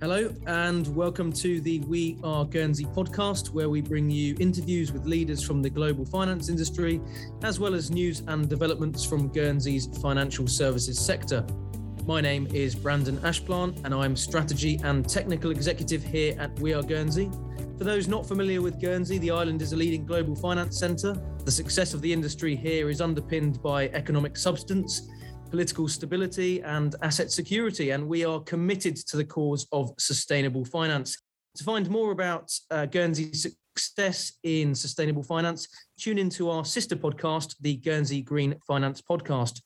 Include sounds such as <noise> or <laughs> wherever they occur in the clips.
Hello, and welcome to the We Are Guernsey podcast, where we bring you interviews with leaders from the global finance industry, as well as news and developments from Guernsey's financial services sector. My name is Brandon Ashplant, and I'm Strategy and Technical Executive here at We Are Guernsey. For those not familiar with Guernsey, the island is a leading global finance centre. The success of the industry here is underpinned by economic substance political stability, and asset security. And we are committed to the cause of sustainable finance. To find more about uh, Guernsey's success in sustainable finance, tune into our sister podcast, the Guernsey Green Finance Podcast.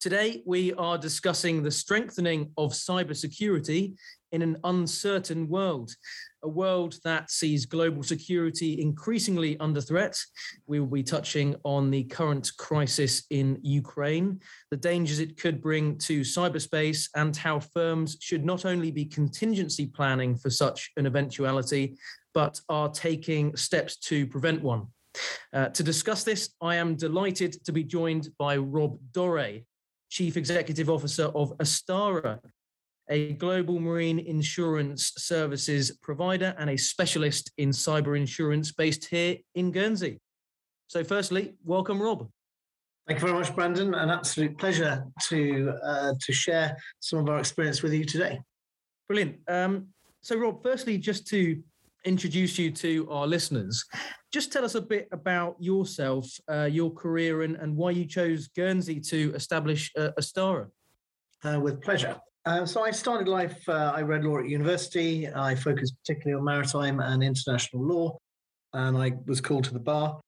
Today, we are discussing the strengthening of cybersecurity in an uncertain world a world that sees global security increasingly under threat. We will be touching on the current crisis in Ukraine, the dangers it could bring to cyberspace, and how firms should not only be contingency planning for such an eventuality, but are taking steps to prevent one. Uh, to discuss this, I am delighted to be joined by Rob Doré, Chief Executive Officer of Astara, a global marine insurance services provider and a specialist in cyber insurance based here in Guernsey. So, firstly, welcome, Rob. Thank you very much, Brandon. An absolute pleasure to uh, to share some of our experience with you today. Brilliant. Um, so, Rob, firstly, just to introduce you to our listeners, just tell us a bit about yourself, uh, your career, and, and why you chose Guernsey to establish uh, Astara. Uh, with pleasure. Uh, so I started life, uh, I read law at university. I focused particularly on maritime and international law, and I was called to the bar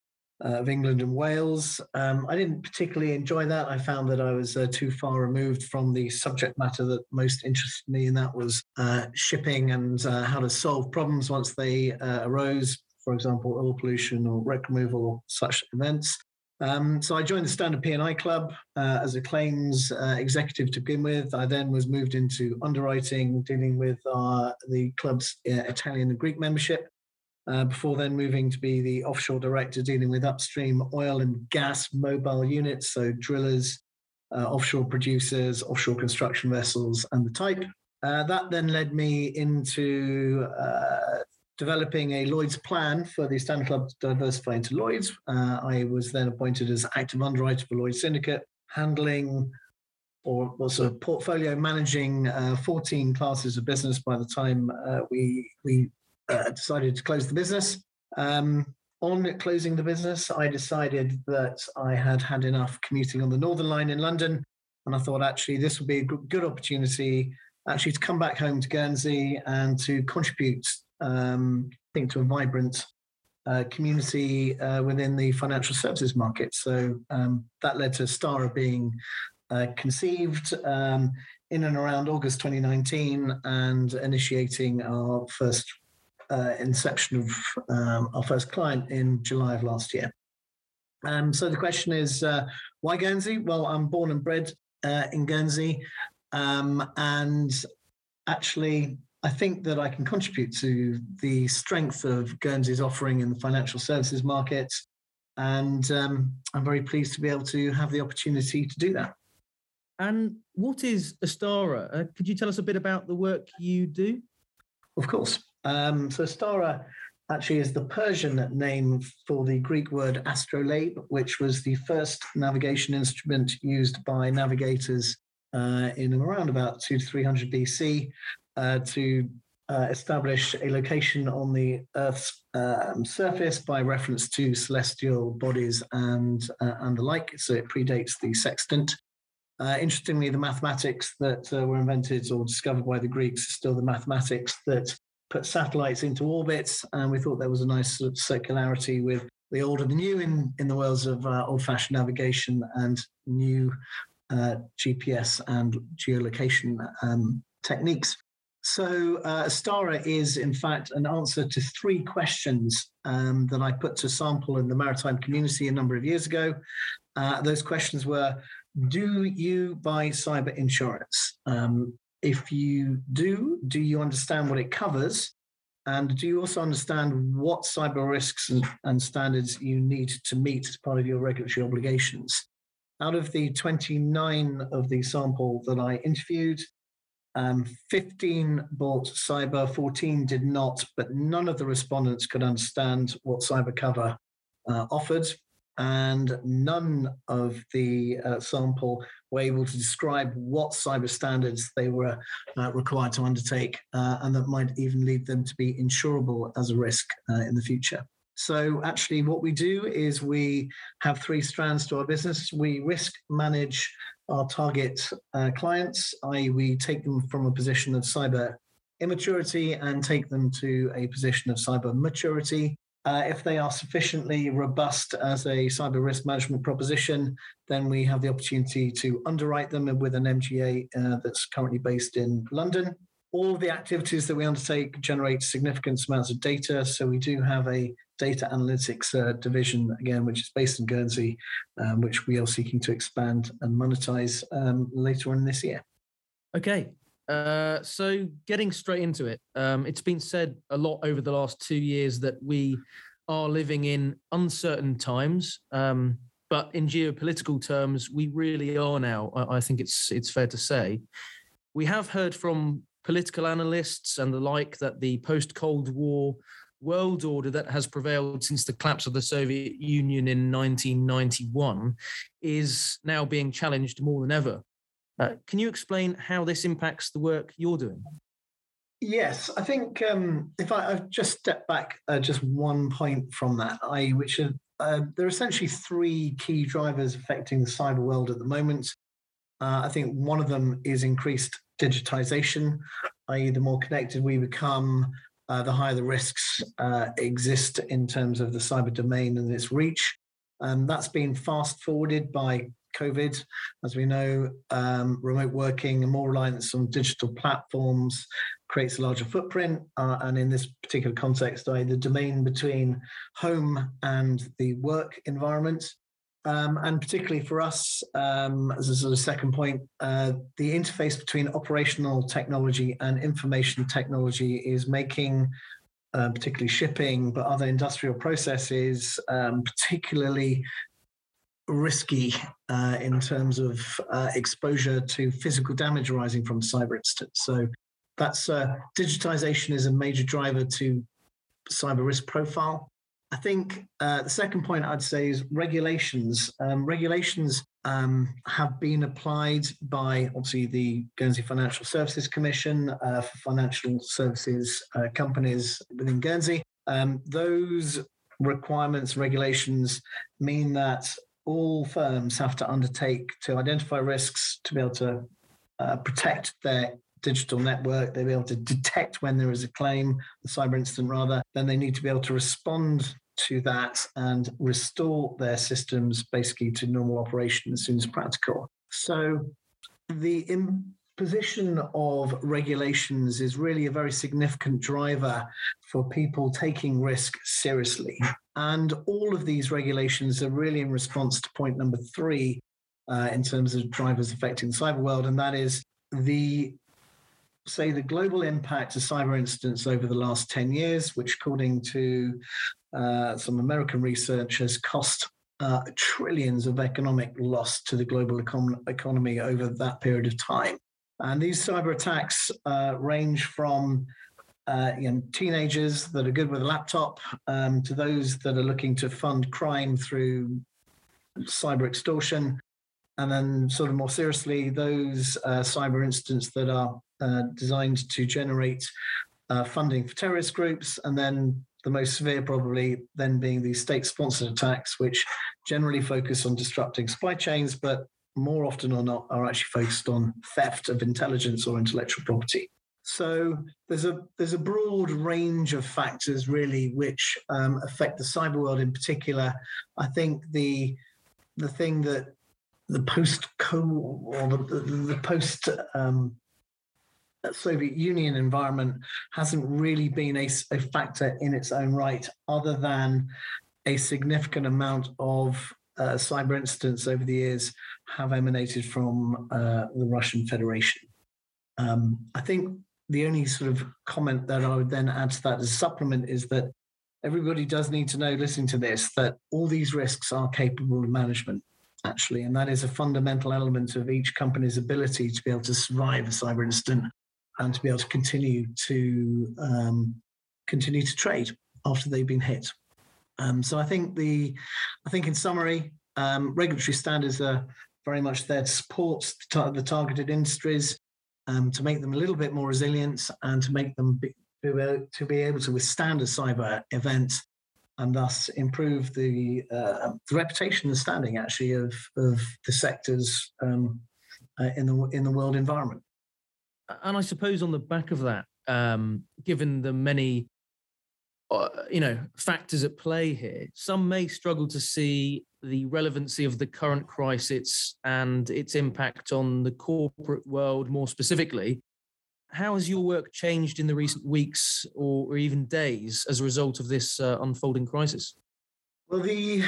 of England and Wales. Um, I didn't particularly enjoy that. I found that I was uh, too far removed from the subject matter that most interested me, and that was uh, shipping and uh, how to solve problems once they arose. For example, oil pollution or wreck removal, or such events. Um, so I joined the Standard P&I Club uh, as a claims uh, executive to begin with. I then was moved into underwriting, dealing with uh, the club's uh, Italian and Greek membership. Uh, before then, moving to be the offshore director, dealing with upstream oil and gas mobile units, so drillers, uh, offshore producers, offshore construction vessels, and the type. that then led me into developing a Lloyd's plan for the Standard Club to diversify into Lloyd's. Uh, I was then appointed as active underwriter for Lloyd's Syndicate, handling or was a portfolio managing uh, 14 classes of business by the time uh, we we uh, decided to close the business. Um, on closing the business, I decided that I had had enough commuting on the Northern Line in London, and I thought actually this would be a good opportunity actually to come back home to Guernsey and to contribute um, I think, to a vibrant uh, community uh, within the financial services market. So um, that led to Astara being uh, conceived um, in and around August 2019 and initiating our first uh, inception of um, our first client in July of last year. Um, so the question is, uh, why Guernsey? Well, I'm born and bred uh, in Guernsey, um, and actually I think that I can contribute to the strength of Guernsey's offering in the financial services market. And um, I'm very pleased to be able to have the opportunity to do that. And what is Astara? Uh, could you tell us a bit about the work you do? Of course. Um, so, Astara actually is the Persian name for the Greek word astrolabe, which was the first navigation instrument used by navigators uh, in around about two to 300 BC uh, to uh, establish a location on the Earth's um, surface by reference to celestial bodies and uh, and the like. So it predates the sextant. Uh, interestingly, the mathematics that uh, were invented or discovered by the Greeks is still the mathematics that put satellites into orbits, and we thought there was a nice sort of circularity with the old and the new in, in the worlds of uh, old-fashioned navigation and new GPS and geolocation um, techniques. So, uh, Astara is, in fact, an answer to three questions um, that I put to sample in the maritime community a number of years ago. Uh, those questions were Do you buy cyber insurance? Um, if you do, do you understand what it covers? And do you also understand what cyber risks and, and standards you need to meet as part of your regulatory obligations? Out of the 29 of the sample that I interviewed, Um, 15 bought cyber, 14 did not, but none of the respondents could understand what cyber cover uh, offered. And none of the uh, sample were able to describe what cyber standards they were uh, required to undertake, uh, and that might even lead them to be insurable as a risk uh, in the future. So, actually, what we do is we have three strands to our business. We risk manage our target uh, clients, i.e., we take them from a position of cyber immaturity and take them to a position of cyber maturity. Uh, if they are sufficiently robust as a cyber risk management proposition, then we have the opportunity to underwrite them with an MGA uh, that's currently based in London. All the activities that we undertake generate significant amounts of data. So we do have a data analytics uh, division, again, which is based in Guernsey, um, which we are seeking to expand and monetize um, later on this year. Okay. Uh, so getting straight into it, um, it's been said a lot over the last two years that we are living in uncertain times. Um, but in geopolitical terms, we really are now. I, I think it's it's fair to say. We have heard from political analysts and the like that the post Cold War world order that has prevailed since the collapse of the Soviet Union in 1991 is now being challenged more than ever. Uh, can you explain how this impacts the work you're doing? Yes, I think um, if I, I, just step back uh, just one point from that, I which are, uh, there are essentially three key drivers affecting the cyber world at the moment. Uh, I think one of them is increased digitization, i.e., the more connected we become, uh, the higher the risks uh, exist in terms of the cyber domain and its reach. Um, that's been fast forwarded by COVID. As we know, um, remote working and more reliance on digital platforms creates a larger footprint. Uh, and in this particular context, I, the domain between home and the work environment um, and particularly for us, um, as a sort of second point, uh, the interface between operational technology and information technology is making, uh, particularly shipping, but other industrial processes, um, particularly risky uh, in terms of uh, exposure to physical damage arising from cyber incidents. So that's uh, digitization is a major driver to cyber risk profile. I think uh, the second point I'd say is regulations. Um, regulations um, have been applied by obviously the Guernsey Financial Services Commission uh, for financial services uh, companies within Guernsey. Um, those requirements, regulations mean that all firms have to undertake to identify risks to be able to uh, protect their digital network. They'll be able to detect when there is a claim, a cyber incident rather. Then they need to be able to respond to that and restore their systems basically to normal operation as soon as practical. So the imposition of regulations is really a very significant driver for people taking risk seriously. And all of these regulations are really in response to point number three uh, in terms of drivers affecting the cyber world, and that is the say the global impact of cyber incidents over the last 10 years, which according to uh, some American research has cost uh, trillions of economic loss to the global econ- economy over that period of time. And these cyber attacks uh, range from uh, you know, teenagers that are good with a laptop um, to those that are looking to fund crime through cyber extortion. And then, sort of more seriously, those uh, cyber incidents that are uh, designed to generate funding for terrorist groups and then the most severe probably then being these state-sponsored attacks, which generally focus on disrupting supply chains, but more often or not are actually focused on theft of intelligence or intellectual property. So there's a there's a broad range of factors really which um, affect the cyber world in particular. I think the the thing that the post co or the, the, the post um, Soviet Union environment hasn't really been a, a, factor in its own right, other than a significant amount of uh, cyber incidents over the years have emanated from uh, the Russian Federation. Um, I think the only sort of comment that I would then add to that as a supplement is that everybody does need to know, listening to this, that all these risks are capable of management actually. And that is a fundamental element of each company's ability to be able to survive a cyber incident and to be able to continue to um, continue to trade after they've been hit. Um, so I think the, I think in summary, um, regulatory standards are very much there to support the targeted industries, um, to make them a little bit more resilient, and to make them be, to be able to withstand a cyber event, and thus improve the, uh, the reputation and standing actually of of the sectors um, uh, in the in the world environment. And I suppose on the back of that, um, given the many uh, you know factors at play here, some may struggle to see the relevancy of the current crisis and its impact on the corporate world more specifically. How has your work changed in the recent weeks or, or even days as a result of this uh, unfolding crisis? Well, the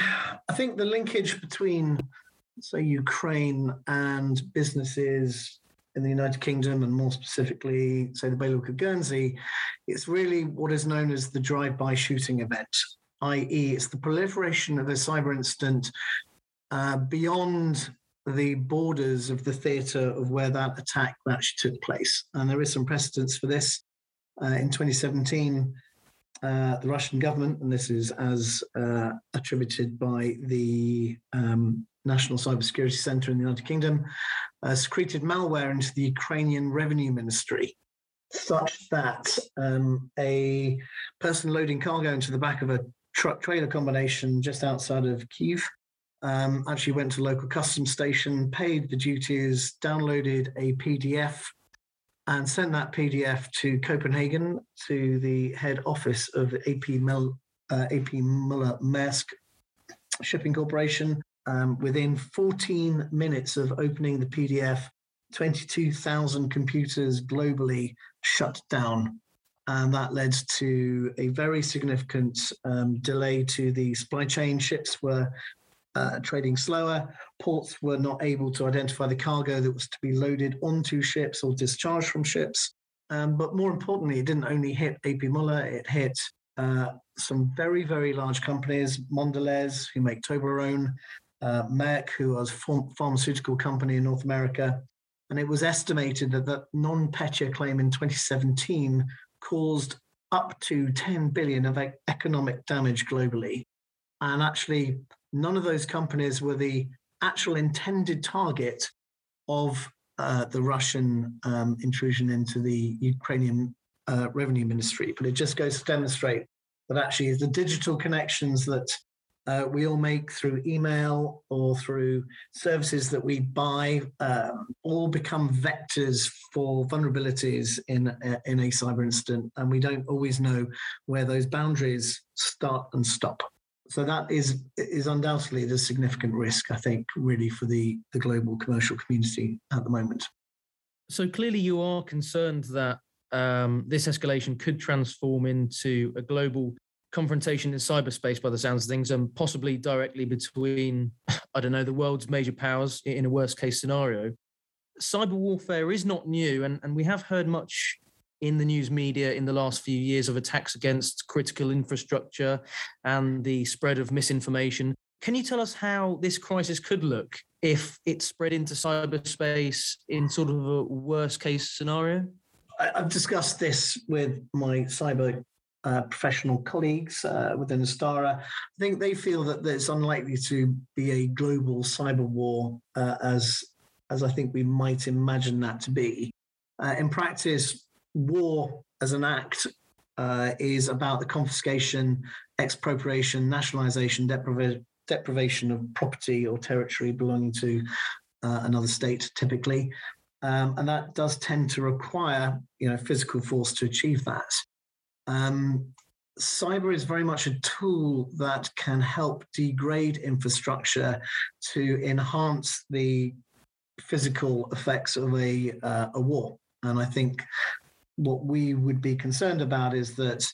I think the linkage between, say, Ukraine and businesses in the United Kingdom and more specifically, say, the Bailiwick of Guernsey, it's really what is known as the drive-by shooting event, i.e., it's the proliferation of a cyber incident uh, beyond the borders of the theatre of where that attack actually took place. And there is some precedence for this. Uh, in 2017, uh, the Russian government, and this is as uh, attributed by the um, National Cybersecurity Center in the United Kingdom, uh, secreted malware into the Ukrainian Revenue Ministry, such that um, a person loading cargo into the back of a truck trailer combination just outside of Kiev um, actually went to local customs station, paid the duties, downloaded a PDF, and sent that PDF to Copenhagen to the head office of AP, Mel, uh, AP Muller Maersk Shipping Corporation, um, within 14 minutes of opening the PDF, 22,000 computers globally shut down. And that led to a very significant um, delay to the supply chain. Ships were uh, trading slower. Ports were not able to identify the cargo that was to be loaded onto ships or discharged from ships. Um, but more importantly, it didn't only hit AP Muller, it hit uh, some very, very large companies, Mondelez, who make Toblerone, uh, Merck, who was a pharmaceutical company in North America. And it was estimated that that NotPetya claim in 2017 caused up to 10 billion of economic damage globally. And actually, none of those companies were the actual intended target of uh, the Russian um, intrusion into the Ukrainian uh, revenue ministry. But it just goes to demonstrate that actually the digital connections that uh, we all make through email or through services that we buy um, all become vectors for vulnerabilities in a, in a cyber incident, and we don't always know where those boundaries start and stop. So that is is undoubtedly the significant risk, I think, really for the the global commercial community at the moment. So clearly, you are concerned that um, this escalation could transform into a global confrontation in cyberspace by the sounds of things and possibly directly between i don't know the world's major powers in a worst case scenario. Cyber warfare is not new and, and we have heard much in the news media in the last few years of attacks against critical infrastructure and the spread of misinformation. Can you tell us how this crisis could look if it spread into cyberspace in sort of a worst case scenario? I've discussed this with my cyber uh, professional colleagues uh, within Astara, I think they feel that it's unlikely to be a global cyber war uh, as as I think we might imagine that to be. Uh, in practice, war as an act uh, is about the confiscation, expropriation, nationalization, depriva- deprivation of property or territory belonging to uh, another state, typically. Um, and that does tend to require, you know, physical force to achieve that. Um, cyber is very much a tool that can help degrade infrastructure to enhance the physical effects of a, uh, a war. And I think what we would be concerned about is that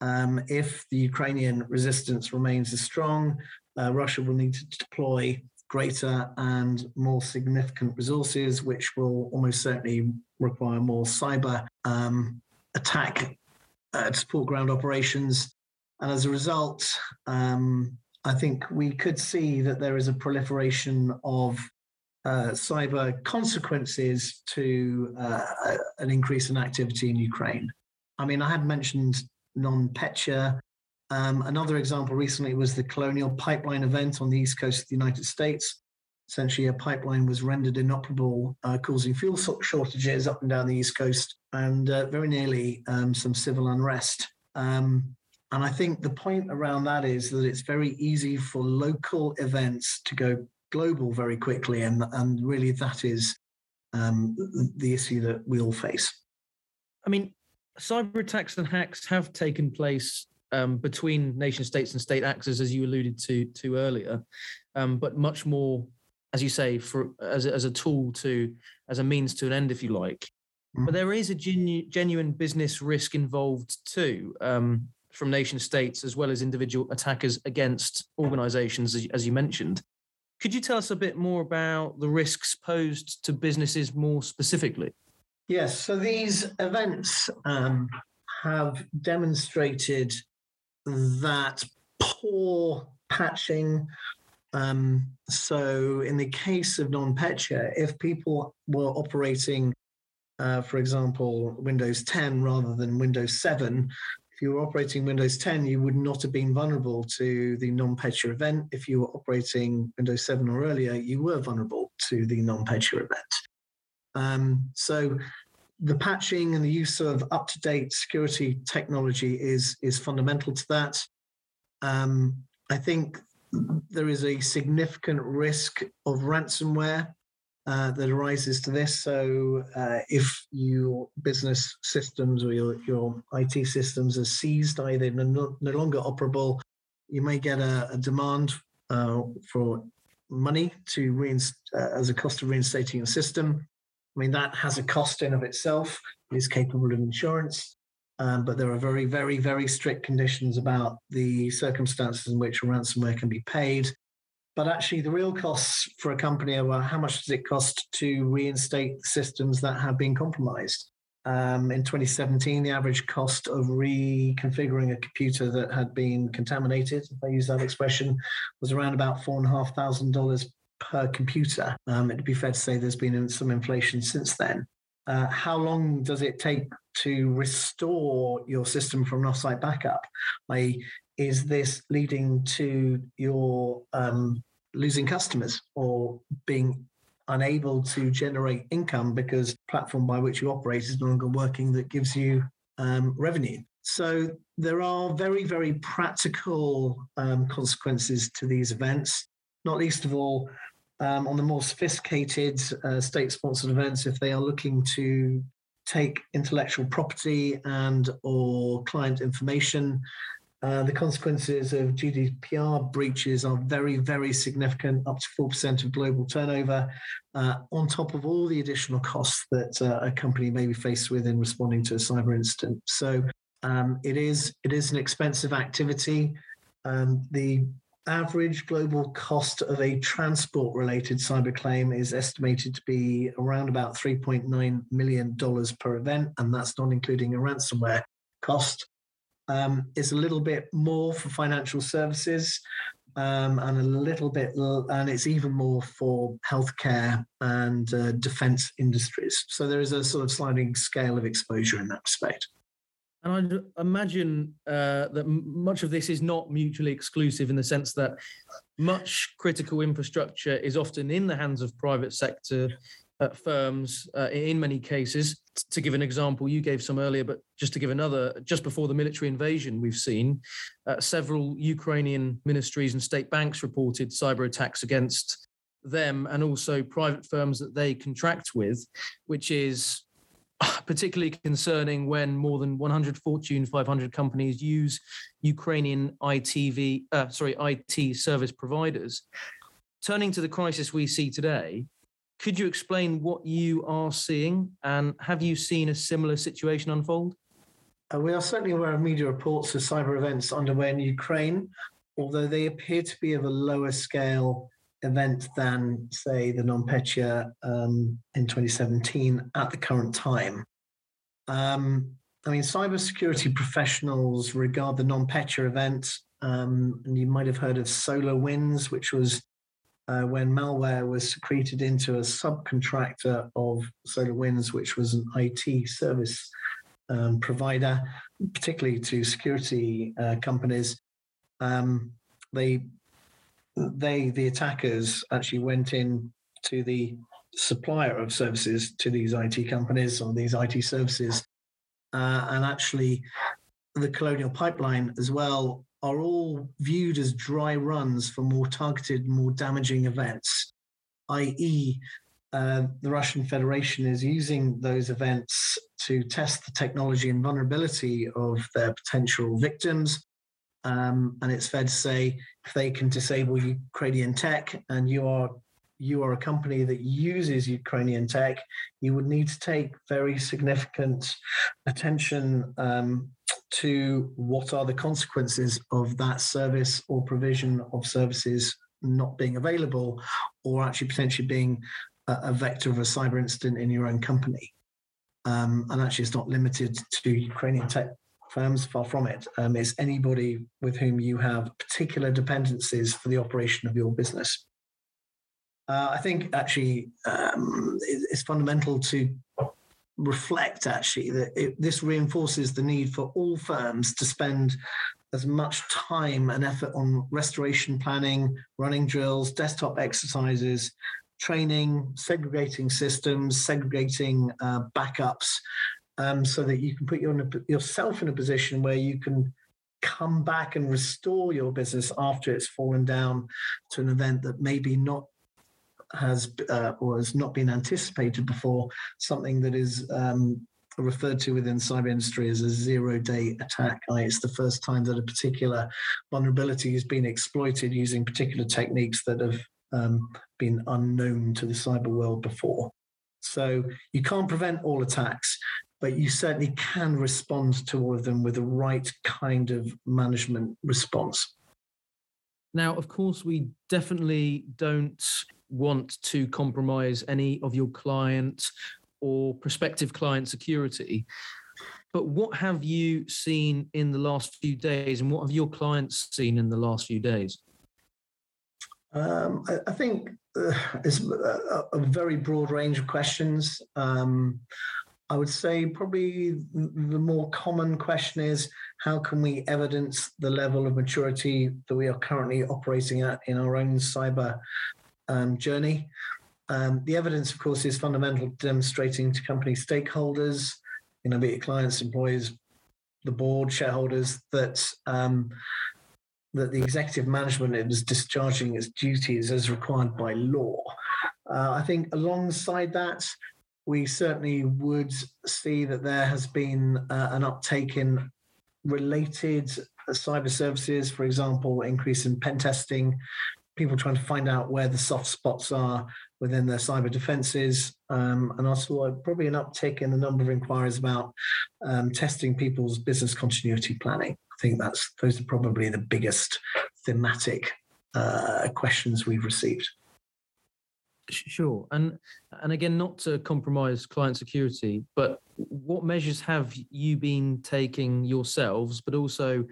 um, if the Ukrainian resistance remains as strong, uh, Russia will need to deploy greater and more significant resources, which will almost certainly require more cyber um, attack uh, to support ground operations. And as a result, um, I think we could see that there is a proliferation of uh, cyber consequences to uh, an increase in activity in Ukraine. I mean, I had mentioned NotPetya. Um, another example recently was the Colonial Pipeline event on the east coast of the United States. Essentially, a pipeline was rendered inoperable, uh, causing fuel shortages up and down the east coast, and uh, very nearly um, some civil unrest. Um, and I think the point around that is that it's very easy for local events to go global very quickly, and and really that is um, the issue that we all face. I mean, cyber attacks and hacks have taken place um, between nation states and state actors, as you alluded to to earlier, um, but much more, as you say, for as a, as a tool to as a means to an end, if you like. Mm-hmm. But there is a genu- genuine business risk involved too. Um, from nation states as well as individual attackers against organizations, as, as you mentioned. Could you tell us a bit more about the risks posed to businesses more specifically? Yes, so these events um, have demonstrated that poor patching. Um, so, in the case of NotPetya, if people were operating, uh, for example, Windows 10 rather than Windows 7, if you were operating Windows 10, you would not have been vulnerable to the NotPetya event. If you were operating Windows 7 or earlier, you were vulnerable to the NotPetya event. Um, so the patching and the use of up-to-date security technology is is fundamental to that. Um, I think there is a significant risk of ransomware uh, that arises to this. So, uh, if your business systems or your, your IT systems are seized, either no, no longer operable, you may get a, a demand uh, for money to reinst- uh, as a cost of reinstating a system. I mean, that has a cost in of itself. It is capable of insurance. Um, but there are very, very, very strict conditions about the circumstances in which ransomware can be paid but actually, the real costs for a company are how much does it cost to reinstate systems that have been compromised? Um, in 2017, the average cost of reconfiguring a computer that had been contaminated, if I use that expression, was around about four and a half thousand dollars per computer. Um, it'd be fair to say there's been some inflation since then. Uh, how long does it take to restore your system from an offsite backup? I, is this leading to your um, losing customers or being unable to generate income because platform by which you operate is no longer working that gives you um, revenue. So there are very, very practical um, consequences to these events, not least of all um, on the more sophisticated uh, state-sponsored events if they are looking to take intellectual property and or client information uh, the consequences of GDPR breaches are very, very significant, up to 4% of global turnover, uh, on top of all the additional costs that uh, a company may be faced with in responding to a cyber incident. So um, it is it is an expensive activity. Um, the average global cost of a transport related cyber claim is estimated to be around about $3.9 million per event, and that's not including a ransomware cost um, is a little bit more for financial services um, and a little bit, and it's even more for healthcare and uh, defense industries. So there is a sort of sliding scale of exposure in that respect. And I'd imagine uh, that much of this is not mutually exclusive in the sense that much critical infrastructure is often in the hands of private sector uh, firms uh, in many cases. To give an example, you gave some earlier, but just to give another, just before the military invasion, we've seen uh, several Ukrainian ministries and state banks reported cyber attacks against them and also private firms that they contract with, which is particularly concerning when more than 100 Fortune 500 companies use Ukrainian ITV, uh, sorry, IT service providers. Turning to the crisis we see today, could you explain what you are seeing and have you seen a similar situation unfold? Uh, we are certainly aware of media reports of cyber events underway in Ukraine, although they appear to be of a lower scale event than, say, the NotPetya um, in 2017 at the current time. Um, I mean, cybersecurity professionals regard the NotPetya event, um, and you might have heard of SolarWinds, which was uh, when malware was secreted into a subcontractor of SolarWinds, which was an IT service um, provider, particularly to security uh, companies. Um, they, they, the attackers, actually went in to the supplier of services to these IT companies or these IT services, uh, and actually the Colonial Pipeline as well are all viewed as dry runs for more targeted, more damaging events, i.e., uh, the Russian Federation is using those events to test the technology and vulnerability of their potential victims. Um, and it's fair to say if they can disable Ukrainian tech and you are you are a company that uses Ukrainian tech, you would need to take very significant attention um, to what are the consequences of that service or provision of services not being available or actually potentially being a, a vector of a cyber incident in your own company. Um, and actually, it's not limited to Ukrainian tech firms, far from it. Um, it's anybody with whom you have particular dependencies for the operation of your business. Uh, I think actually um, it, it's fundamental to reflect actually that it, this reinforces the need for all firms to spend as much time and effort on restoration planning, running drills, desktop exercises, training, segregating systems, segregating uh, backups, um, so that you can put you in a, yourself in a position where you can come back and restore your business after it's fallen down to an event that maybe not has uh, or has not been anticipated before, something that is um, referred to within cyber industry as a zero day attack. It's the first time that a particular vulnerability has been exploited using particular techniques that have um, been unknown to the cyber world before. So you can't prevent all attacks, but you certainly can respond to all of them with the right kind of management response. Now, of course, we definitely don't want to compromise any of your client or prospective client security. But what have you seen in the last few days, and what have your clients seen in the last few days? Um, I, I, think uh, it's a, a, very broad range of questions. Um, I would say probably the more common question is how can we evidence the level of maturity that we are currently operating at in our own cyber um, journey. Um, the evidence, of course, is fundamental demonstrating to company stakeholders, you know, be it clients, employees, the board, shareholders, that um, that the executive management is discharging its duties as required by law. Uh, I think alongside that, we certainly would see that there has been uh, an uptake in related cyber services, for example, increase in pen testing, people trying to find out where the soft spots are within their cyber defenses, um, and also probably an uptick in the number of inquiries about um, testing people's business continuity planning. I think that's those are probably the biggest thematic uh, questions we've received. Sure, and and again, not to compromise client security, but what measures have you been taking yourselves? But also,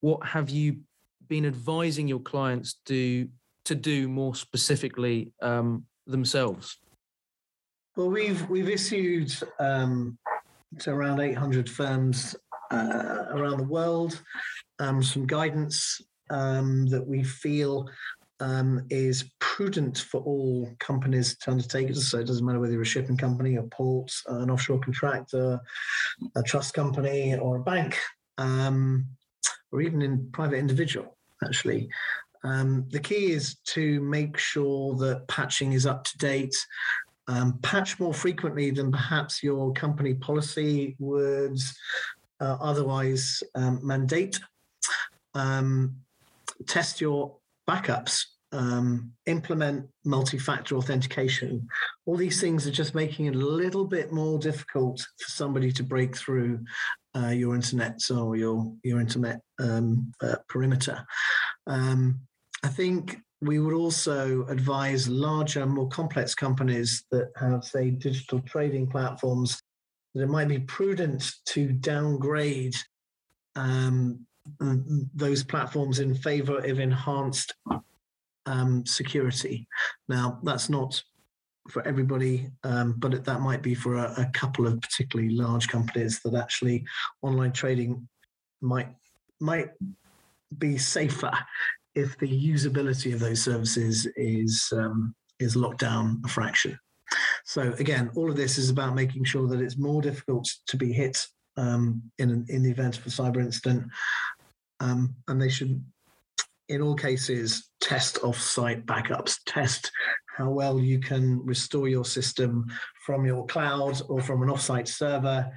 what have you been advising your clients to to do more specifically um, themselves? Well, we've we've issued um, to around 800 firms uh, around the world um, some guidance um, that we feel um, is prudent for all companies to undertake. So it doesn't matter whether you're a shipping company, a port, an offshore contractor, a trust company, or a bank, um, or even in private individual. Actually, um, the key is to make sure that patching is up to date. Um, patch more frequently than perhaps your company policy would uh, otherwise um, mandate. Um, test your backups. Um, implement multi-factor authentication. All these things are just making it a little bit more difficult for somebody to break through uh, your internet or your your internet um, uh, perimeter. Um, I think we would also advise larger, more complex companies that have, say, digital trading platforms that it might be prudent to downgrade um, those platforms in favor of enhanced um, security. Now, that's not for everybody, um, but that might be for a, a, couple of particularly large companies that actually online trading might might be safer if the usability of those services is um, is locked down a fraction. So again, all of this is about making sure that it's more difficult to be hit um, in in the event of a cyber incident, um, and they should, in all cases, test off-site backups, test how well you can restore your system from your cloud or from an off-site server.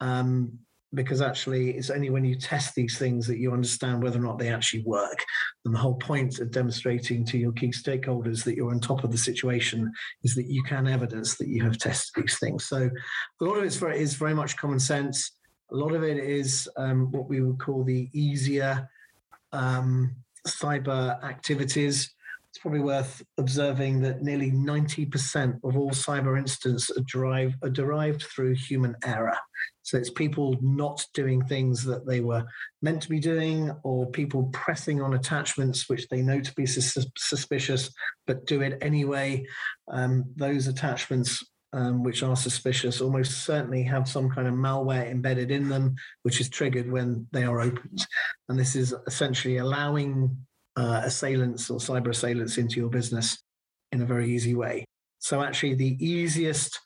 Um, because actually it's only when you test these things that you understand whether or not they actually work. And the whole point of demonstrating to your key stakeholders that you're on top of the situation is that you can evidence that you have tested these things. So a lot of it is very much common sense. A lot of it is um, what we would call the easier um, cyber activities. It's probably worth observing that nearly 90% of all cyber incidents are, drive, are derived through human error. So it's people not doing things that they were meant to be doing, or people pressing on attachments which they know to be sus- suspicious, but do it anyway. Um, those attachments um, which are suspicious almost certainly have some kind of malware embedded in them, which is triggered when they are opened. And this is essentially allowing uh, assailants or cyber assailants into your business in a very easy way. So, actually, the easiest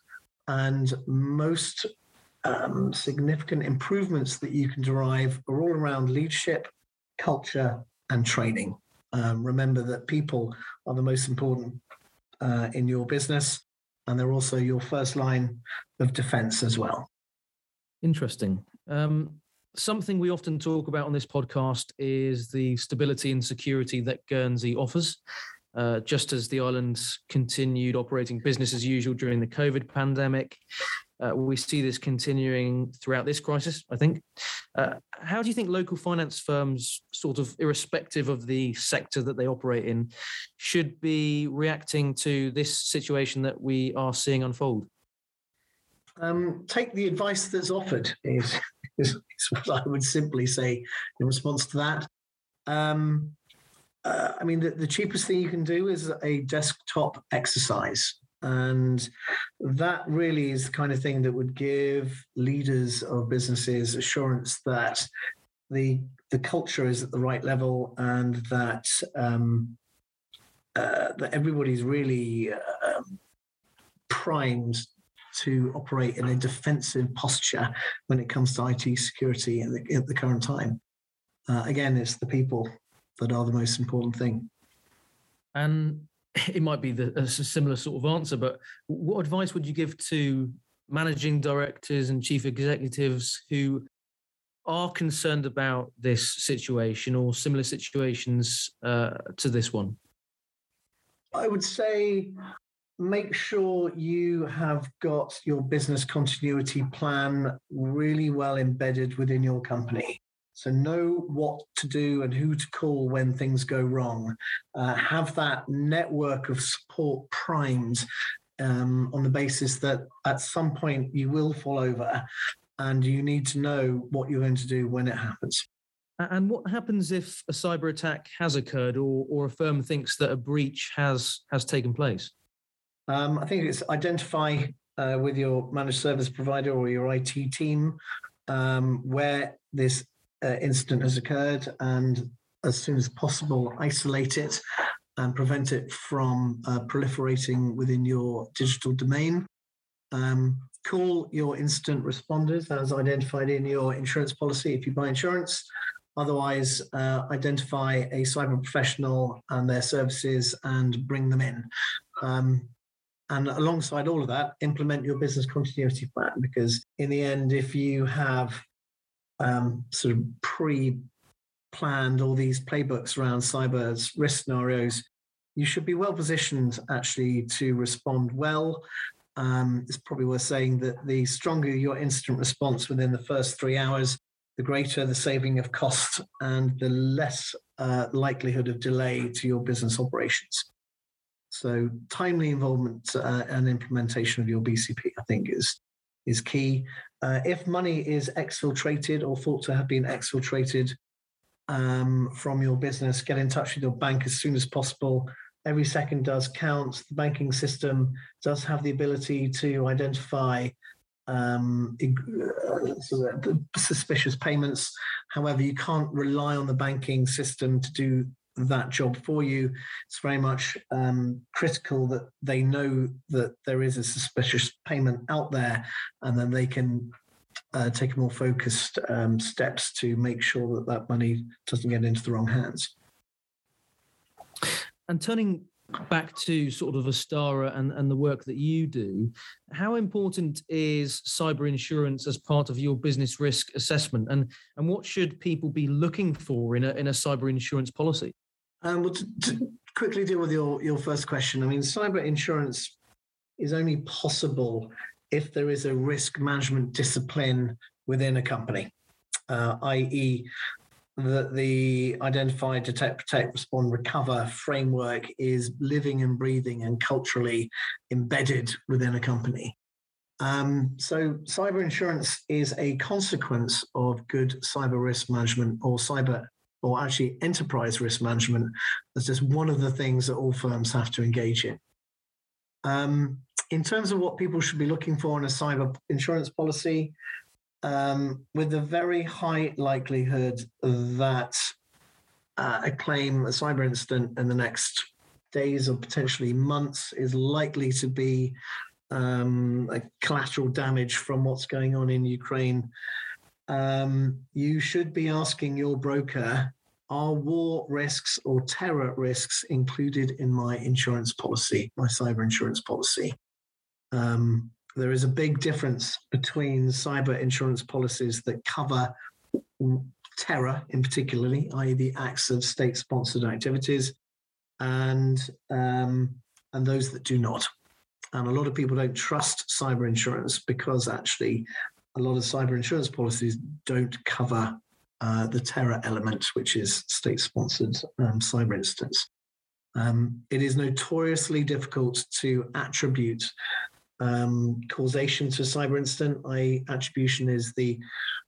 and most um, significant improvements that you can derive are all around leadership, culture, and training. Um, remember that people are the most important uh, in your business and they're also your first line of defense as well. Interesting. Um, something we often talk about on this podcast is the stability and security that Guernsey offers. Uh, just as the islands continued operating business as usual during the COVID pandemic, uh, we see this continuing throughout this crisis, I think. Uh, how do you think local finance firms, sort of irrespective of the sector that they operate in, should be reacting to this situation that we are seeing unfold? Um, take the advice that's offered, is, is, is, what I would simply say in response to that. Um, uh, I mean, the, the cheapest thing you can do is a desktop exercise. And that really is the kind of thing that would give leaders of businesses assurance that the the culture is at the right level and that um, uh, that everybody's really uh, primed to operate in a defensive posture when it comes to IT security at the, at the current time. Uh, again, it's the people that are the most important thing. And <laughs> it might be the, a similar sort of answer, but what advice would you give to managing directors and chief executives who are concerned about this situation or similar situations uh, to this one? I would say make sure you have got your business continuity plan really well embedded within your company. So know what to do and who to call when things go wrong. Uh, have that network of support primed um, on the basis that at some point you will fall over and you need to know what you're going to do when it happens. And what happens if a cyber attack has occurred or, or a firm thinks that a breach has, has taken place? Um, I think it's identify uh, with your managed service provider or your IT team um, where this uh, incident has occurred and as soon as possible isolate it and prevent it from uh, proliferating within your digital domain. Um, call your incident responders as identified in your insurance policy if you buy insurance. Otherwise, uh, identify a cyber professional and their services and bring them in. Um, and alongside all of that, implement your business continuity plan because, in the end, if you have um, sort of pre planned all these playbooks around cyber risk scenarios, you should be well positioned actually to respond well. Um, it's probably worth saying that the stronger your incident response within the first three hours, the greater the saving of cost and the less uh, likelihood of delay to your business operations. So, timely involvement uh, and implementation of your BCP, I think, is is key. Uh, if money is exfiltrated or thought to have been exfiltrated um, from your business, get in touch with your bank as soon as possible every second does count. The banking system does have the ability to identify um, suspicious payments. However, you can't rely on the banking system to do that job for you. It's very much um, critical that they know that there is a suspicious payment out there, and then they can uh, take more focused um, steps to make sure that that money doesn't get into the wrong hands. And turning back to sort of Astara and, and the work that you do, how important is cyber insurance as part of your business risk assessment? And, and what should people be looking for in a, in a cyber insurance policy? Um, well, to, to quickly deal with your, your first question, I mean, cyber insurance is only possible if there is a risk management discipline within a company, uh, i.e., that the identify, detect, protect, respond, recover framework is living and breathing and culturally embedded within a company. Um, so, cyber insurance is a consequence of good cyber risk management or cyber, or actually enterprise risk management. That's just one of the things that all firms have to engage in. Um, in terms of what people should be looking for in a cyber insurance policy, um, with a very high likelihood that uh, a claim, a cyber incident in the next days or potentially months is likely to be um, a collateral damage from what's going on in Ukraine. Um, you should be asking your broker are war risks or terror risks included in my insurance policy, my cyber insurance policy? Um, there is a big difference between cyber insurance policies that cover terror, in particularly, i.e., the acts of state-sponsored activities, and um, and those that do not. And a lot of people don't trust cyber insurance because actually, a lot of cyber insurance policies don't cover uh, the terror element, which is state-sponsored um, cyber incidents. Um, it is notoriously difficult to attribute um, causation to a cyber incident. I attribution is the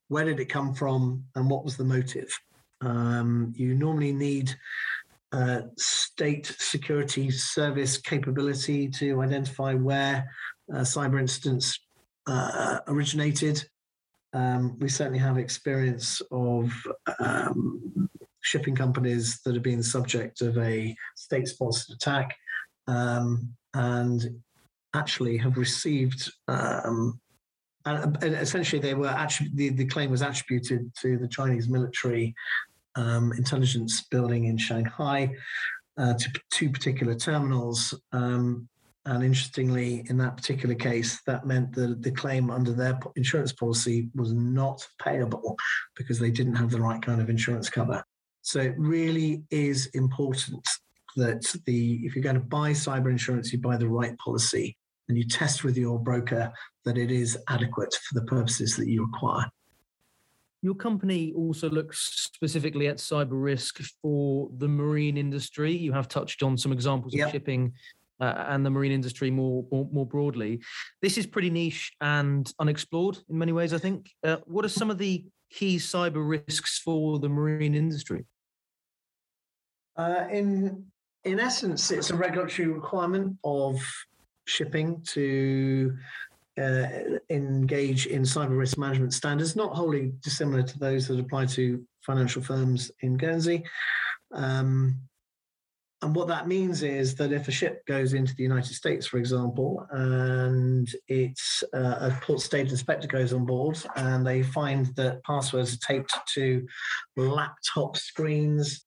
where did it come from and what was the motive. Um, you normally need uh, state security service capability to identify where uh, cyber incidents uh, originated. Um, we certainly have experience of um, shipping companies that have been subject of a state sponsored attack. Um, and actually have received, um, and, essentially they were actually the, the claim was attributed to the Chinese military um, intelligence building in Shanghai uh, to two particular terminals. Um, and interestingly, in that particular case, that meant that the claim under their insurance policy was not payable because they didn't have the right kind of insurance cover. So it really is important that the if you're going to buy cyber insurance, you buy the right policy and you test with your broker that it is adequate for the purposes that you require. Your company also looks specifically at cyber risk for the marine industry. You have touched on some examples yep. of shipping uh, and the marine industry more, more, more broadly. This is pretty niche and unexplored in many ways. I think. Uh, what are some of the key cyber risks for the marine industry? Uh, in in essence, it's a regulatory requirement of shipping to uh, engage in cyber risk management standards, not wholly dissimilar to those that apply to financial firms in Guernsey. Um, and what that means is that if a ship goes into the United States, for example, and it's uh, a port state inspector goes on board and they find that passwords are taped to laptop screens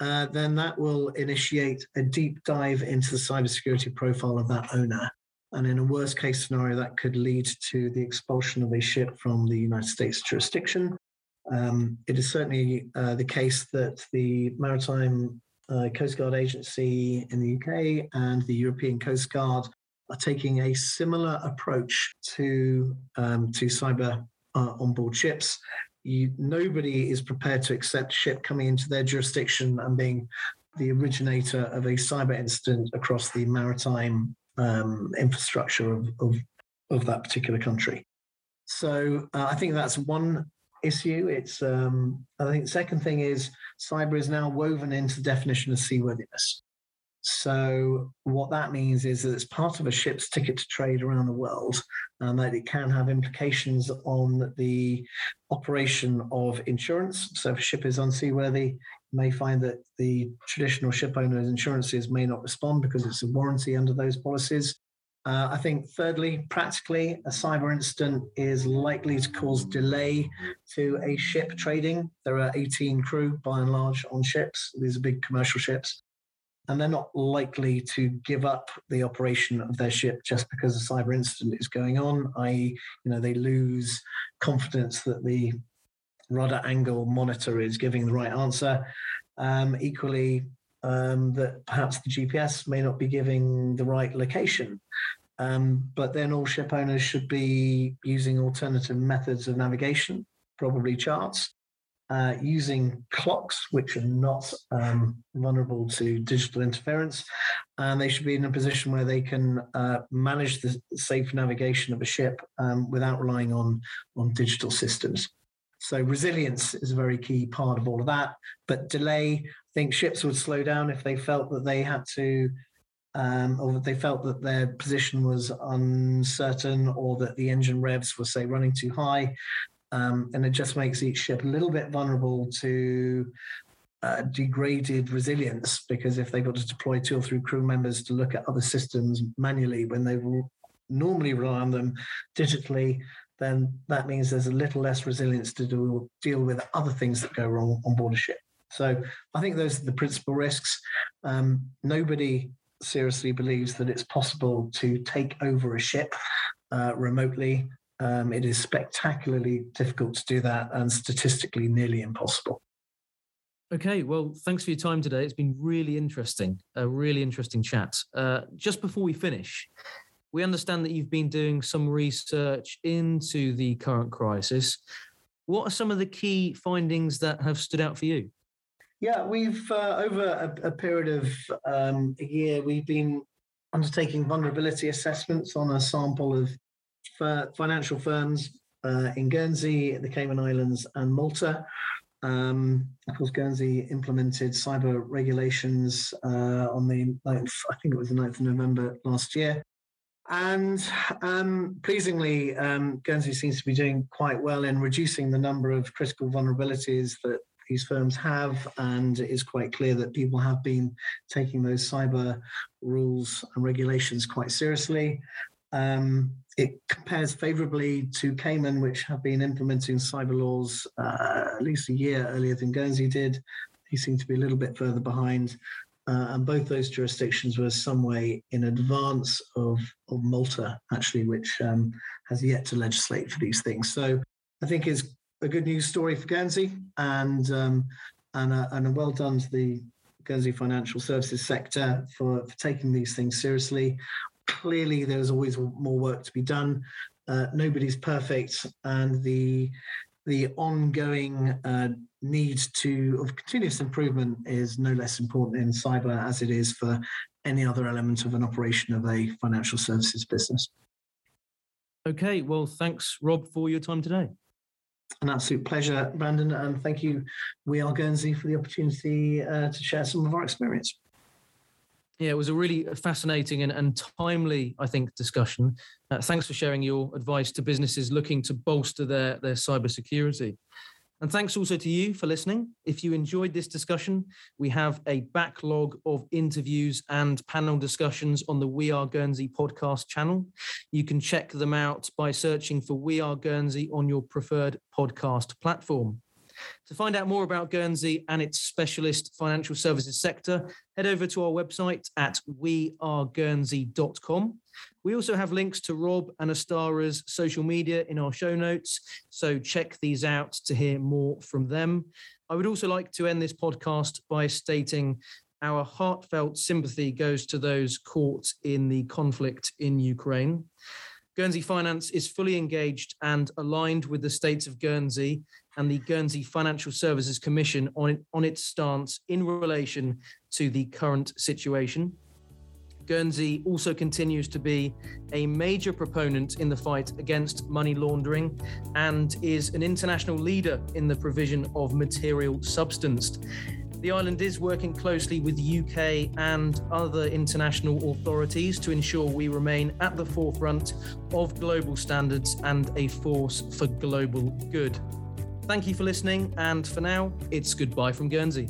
uh, then that will initiate a deep dive into the cybersecurity profile of that owner. And in a worst case scenario, that could lead to the expulsion of a ship from the United States jurisdiction. Um, it is certainly uh, the case that the Maritime uh, Coast Guard Agency in the UK and the European Coast Guard are taking a similar approach to um, to cyber uh, onboard ships you, nobody is prepared to accept ship coming into their jurisdiction and being the originator of a cyber incident across the maritime um, infrastructure of, of, of, that particular country. So uh, I think that's one issue. It's um, I think the second thing is cyber is now woven into the definition of seaworthiness. So, what that means is that it's part of a ship's ticket to trade around the world, and that it can have implications on the operation of insurance. So, if a ship is unseaworthy, you may find that the traditional ship owner's insurances may not respond because it's a warranty under those policies. Uh, I think, thirdly, practically, a cyber incident is likely to cause delay to a ship trading. There are 18 crew, by and large, on ships. These are big commercial ships and they're not likely to give up the operation of their ship just because a cyber incident is going on i.e you know they lose confidence that the rudder angle monitor is giving the right answer um, equally um, that perhaps the gps may not be giving the right location um, but then all ship owners should be using alternative methods of navigation probably charts uh, using clocks, which are not um, vulnerable to digital interference. And they should be in a position where they can uh, manage the safe navigation of a ship um, without relying on, on digital systems. So resilience is a very key part of all of that. But delay, I think ships would slow down if they felt that they had to um, or that they felt that their position was uncertain or that the engine revs were, say, running too high. Um, and it just makes each ship a little bit vulnerable to uh, degraded resilience because if they've got to deploy two or three crew members to look at other systems manually when they normally rely on them digitally, then that means there's a little less resilience to do, deal with other things that go wrong on board a ship. So I think those are the principal risks. Um, nobody seriously believes that it's possible to take over a ship uh, remotely um, it is spectacularly difficult to do that and statistically nearly impossible. Okay, well, thanks for your time today. It's been really interesting, a really interesting chat. Uh, just before we finish, we understand that you've been doing some research into the current crisis. What are some of the key findings that have stood out for you? Yeah, we've uh, over a, a, period of um, a year, we've been undertaking vulnerability assessments on a sample of financial firms uh, in Guernsey, the Cayman Islands, and Malta. Um, of course, Guernsey implemented cyber regulations uh, on the 9th, I think it was the 9th of November last year. And um, pleasingly, um, Guernsey seems to be doing quite well in reducing the number of critical vulnerabilities that these firms have. And it is quite clear that people have been taking those cyber rules and regulations quite seriously. Um, it compares favorably to Cayman, which have been implementing cyber laws uh, at least a year earlier than Guernsey did. They seem to be a little bit further behind. Uh, and both those jurisdictions were some way in advance of, of Malta, actually, which um, has yet to legislate for these things. So I think it's a good news story for Guernsey and, um, and, a, and a well done to the Guernsey financial services sector for, for taking these things seriously clearly there's always more work to be done. Uh, nobody's perfect, and the the ongoing uh, need to of continuous improvement is no less important in cyber as it is for any other element of an operation of a financial services business. Okay, well, thanks, Rob, for your time today. An absolute pleasure, Brandon, and thank you, We Are Guernsey, for the opportunity uh, to share some of our experience. Yeah, it was a really fascinating and, and timely, I think, discussion. Uh, thanks for sharing your advice to businesses looking to bolster their, their cybersecurity. And thanks also to you for listening. If you enjoyed this discussion, we have a backlog of interviews and panel discussions on the We Are Guernsey podcast channel. You can check them out by searching for We Are Guernsey on your preferred podcast platform. To find out more about Guernsey and its specialist financial services sector, head over to our website at weareguernsey.com. We also have links to Rob and Astara's social media in our show notes, so check these out to hear more from them. I would also like to end this podcast by stating our heartfelt sympathy goes to those caught in the conflict in Ukraine. Guernsey Finance is fully engaged and aligned with the states of Guernsey and the Guernsey Financial Services Commission on, on its stance in relation to the current situation. Guernsey also continues to be a major proponent in the fight against money laundering and is an international leader in the provision of material substance. The island is working closely with UK and other international authorities to ensure we remain at the forefront of global standards and a force for global good. Thank you for listening, and for now, it's goodbye from Guernsey.